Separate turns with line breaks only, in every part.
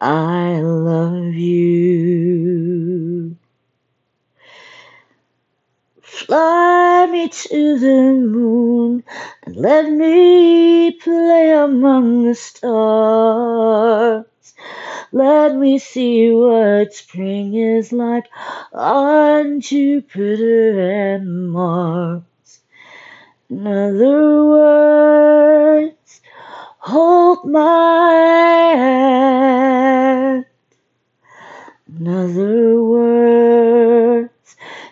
I love you. Fly me to the moon and let me play among the stars. Let me see what spring is like on Jupiter and Mars. In other words, hold my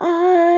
Uh,